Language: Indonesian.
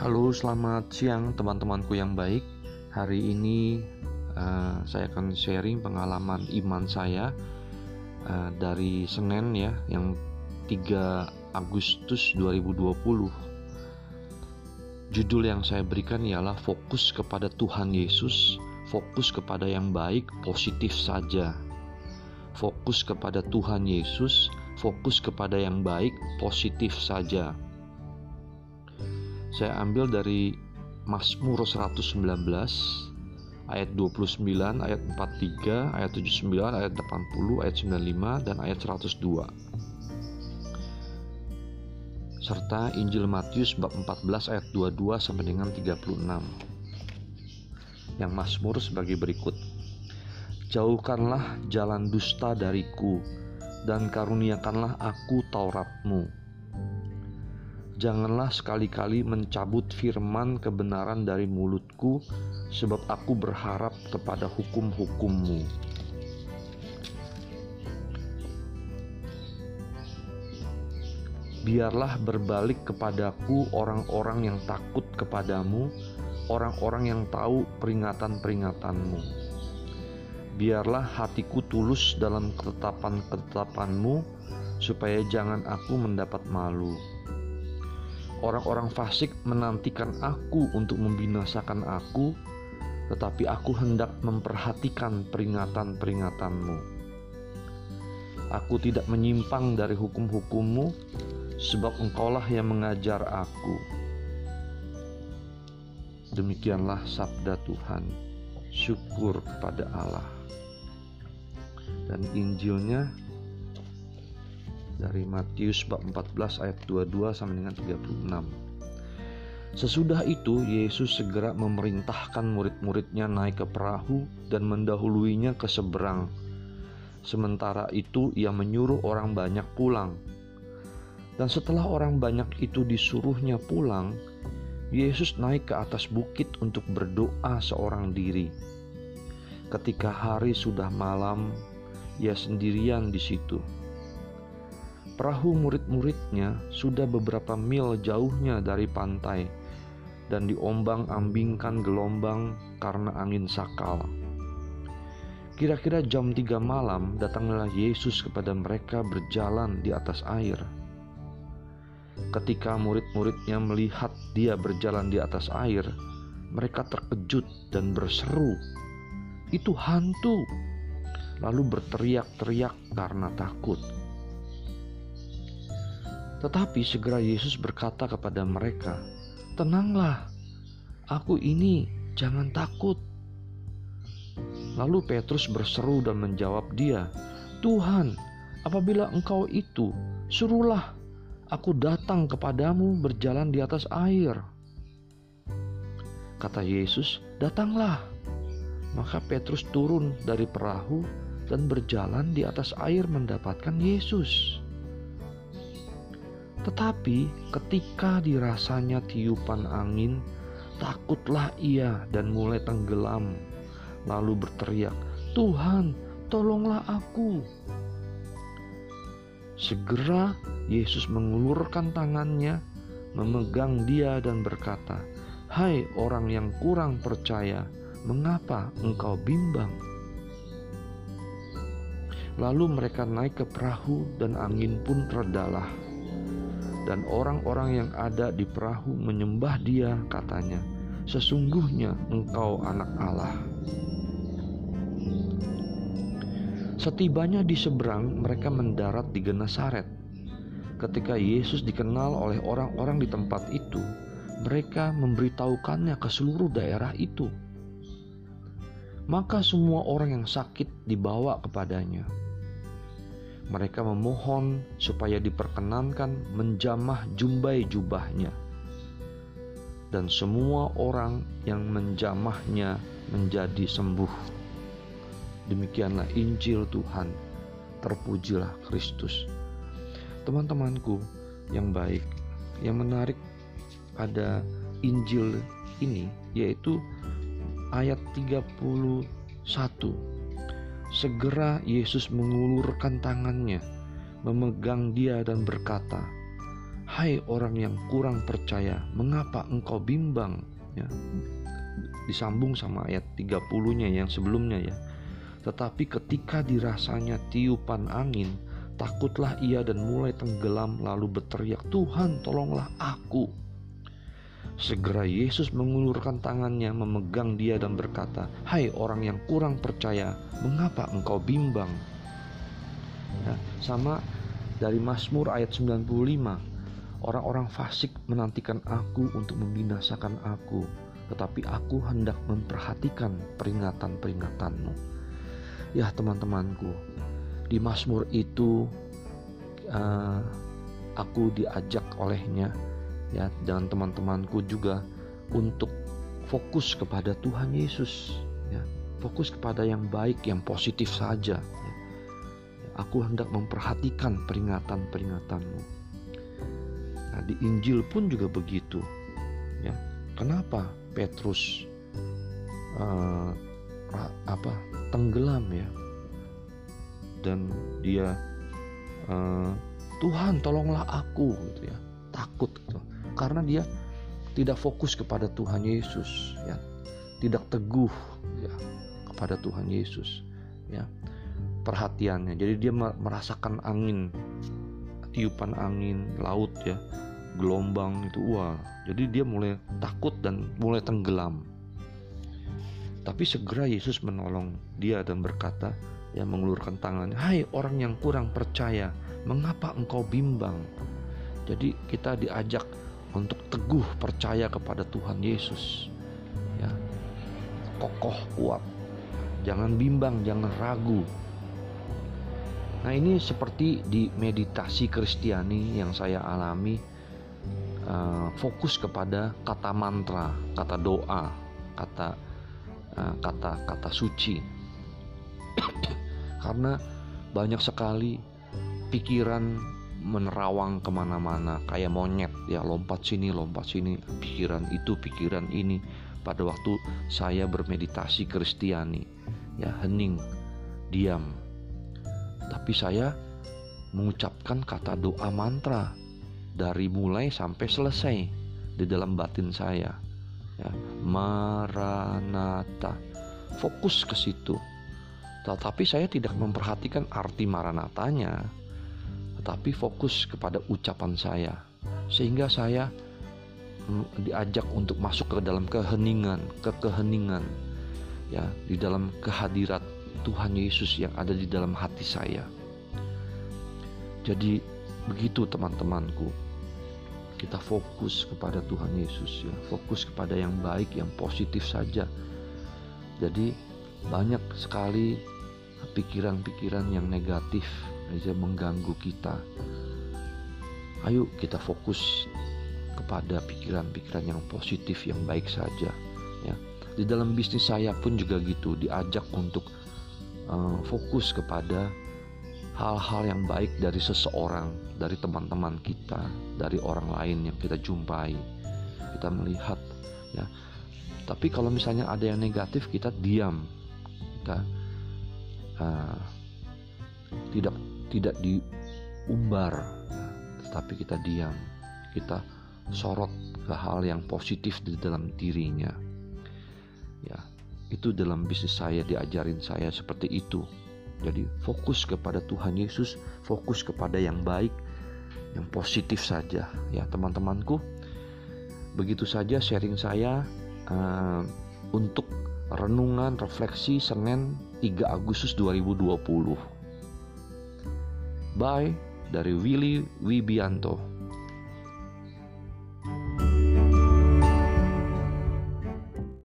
Halo, selamat siang teman-temanku yang baik. Hari ini uh, saya akan sharing pengalaman iman saya uh, dari Senin ya, yang 3 Agustus 2020. Judul yang saya berikan ialah fokus kepada Tuhan Yesus, fokus kepada yang baik, positif saja. Fokus kepada Tuhan Yesus, fokus kepada yang baik, positif saja saya ambil dari Mazmur 119 ayat 29, ayat 43, ayat 79, ayat 80, ayat 95 dan ayat 102. Serta Injil Matius bab 14 ayat 22 sampai dengan 36. Yang Mazmur sebagai berikut. Jauhkanlah jalan dusta dariku dan karuniakanlah aku Tauratmu Janganlah sekali-kali mencabut firman kebenaran dari mulutku, sebab aku berharap kepada hukum-hukummu. Biarlah berbalik kepadaku orang-orang yang takut kepadamu, orang-orang yang tahu peringatan-peringatanmu. Biarlah hatiku tulus dalam ketetapan-ketetapanmu, supaya jangan aku mendapat malu. Orang-orang fasik menantikan aku untuk membinasakan aku, tetapi aku hendak memperhatikan peringatan-peringatanmu. Aku tidak menyimpang dari hukum-hukummu, sebab engkaulah yang mengajar aku. Demikianlah sabda Tuhan. Syukur kepada Allah. Dan Injilnya dari Matius bab 14 ayat 22 sampai dengan 36. Sesudah itu Yesus segera memerintahkan murid-muridnya naik ke perahu dan mendahuluinya ke seberang. Sementara itu ia menyuruh orang banyak pulang. Dan setelah orang banyak itu disuruhnya pulang, Yesus naik ke atas bukit untuk berdoa seorang diri. Ketika hari sudah malam, ia sendirian di situ Perahu murid-muridnya sudah beberapa mil jauhnya dari pantai dan diombang-ambingkan gelombang karena angin sakal. Kira-kira jam tiga malam datanglah Yesus kepada mereka berjalan di atas air. Ketika murid-muridnya melihat dia berjalan di atas air, mereka terkejut dan berseru, "Itu hantu!" Lalu berteriak-teriak karena takut. Tetapi segera Yesus berkata kepada mereka, "Tenanglah, aku ini, jangan takut." Lalu Petrus berseru dan menjawab dia, "Tuhan, apabila Engkau itu, suruhlah aku datang kepadamu berjalan di atas air." Kata Yesus, "Datanglah." Maka Petrus turun dari perahu dan berjalan di atas air mendapatkan Yesus. Tetapi ketika dirasanya tiupan angin, takutlah ia dan mulai tenggelam, lalu berteriak, "Tuhan, tolonglah aku!" Segera Yesus mengulurkan tangannya, memegang dia, dan berkata, "Hai orang yang kurang percaya, mengapa engkau bimbang?" Lalu mereka naik ke perahu, dan angin pun redalah dan orang-orang yang ada di perahu menyembah dia katanya. Sesungguhnya engkau anak Allah. Setibanya di seberang mereka mendarat di Genesaret Ketika Yesus dikenal oleh orang-orang di tempat itu mereka memberitahukannya ke seluruh daerah itu. Maka semua orang yang sakit dibawa kepadanya mereka memohon supaya diperkenankan menjamah jumbai jubahnya. Dan semua orang yang menjamahnya menjadi sembuh. Demikianlah Injil Tuhan. Terpujilah Kristus. Teman-temanku yang baik, yang menarik pada Injil ini yaitu ayat 31 Segera Yesus mengulurkan tangannya, memegang dia dan berkata, Hai orang yang kurang percaya, mengapa engkau bimbang? Ya. Disambung sama ayat 30-nya yang sebelumnya ya. Tetapi ketika dirasanya tiupan angin, takutlah ia dan mulai tenggelam lalu berteriak, "Tuhan, tolonglah aku!" Segera Yesus mengulurkan tangannya memegang dia dan berkata, "Hai orang yang kurang percaya, mengapa engkau bimbang?" Ya, sama dari Mazmur ayat 95 Orang-orang fasik menantikan aku untuk membinasakan aku, tetapi aku hendak memperhatikan peringatan-peringatanmu. Ya teman-temanku, di Mazmur itu uh, aku diajak olehnya ya dan teman-temanku juga untuk fokus kepada Tuhan Yesus ya fokus kepada yang baik yang positif saja ya. aku hendak memperhatikan peringatan-peringatanmu Nah, di Injil pun juga begitu. Ya, kenapa Petrus uh, apa tenggelam ya? Dan dia uh, Tuhan tolonglah aku gitu ya, takut gitu. Karena dia tidak fokus kepada Tuhan Yesus ya, tidak teguh ya kepada Tuhan Yesus ya. Perhatiannya. Jadi dia merasakan angin tiupan angin laut ya. Gelombang itu wah. Jadi dia mulai takut dan mulai tenggelam. Tapi segera Yesus menolong dia dan berkata yang mengulurkan tangannya hai orang yang kurang percaya mengapa engkau bimbang? Jadi kita diajak untuk teguh percaya kepada Tuhan Yesus. Ya. Kokoh kuat. Jangan bimbang jangan ragu. Nah ini seperti di meditasi Kristiani yang saya alami uh, fokus kepada kata mantra, kata doa, kata uh, kata kata suci. Karena banyak sekali pikiran menerawang ke mana-mana kayak monyet ya lompat sini lompat sini pikiran itu pikiran ini pada waktu saya bermeditasi Kristiani ya hening diam tapi saya mengucapkan kata doa mantra dari mulai sampai selesai di dalam batin saya. Ya, Maranatha. Fokus ke situ. Tetapi saya tidak memperhatikan arti Maranatanya, tetapi fokus kepada ucapan saya. Sehingga saya mm, diajak untuk masuk ke dalam keheningan, ke keheningan ya, di dalam kehadirat Tuhan Yesus yang ada di dalam hati saya. Jadi begitu teman-temanku. Kita fokus kepada Tuhan Yesus ya, fokus kepada yang baik, yang positif saja. Jadi banyak sekali pikiran-pikiran yang negatif aja mengganggu kita. Ayo kita fokus kepada pikiran-pikiran yang positif, yang baik saja. Ya, di dalam bisnis saya pun juga gitu, diajak untuk uh, fokus kepada hal-hal yang baik dari seseorang, dari teman-teman kita, dari orang lain yang kita jumpai. Kita melihat ya. Tapi kalau misalnya ada yang negatif kita diam. Kita uh, tidak tidak diumbar, ya. tetapi kita diam. Kita sorot ke hal yang positif di dalam dirinya. Ya, itu dalam bisnis saya diajarin saya seperti itu. Jadi fokus kepada Tuhan Yesus, fokus kepada yang baik, yang positif saja ya teman-temanku. Begitu saja sharing saya uh, untuk renungan refleksi Senin 3 Agustus 2020. Bye dari Willy Wibianto.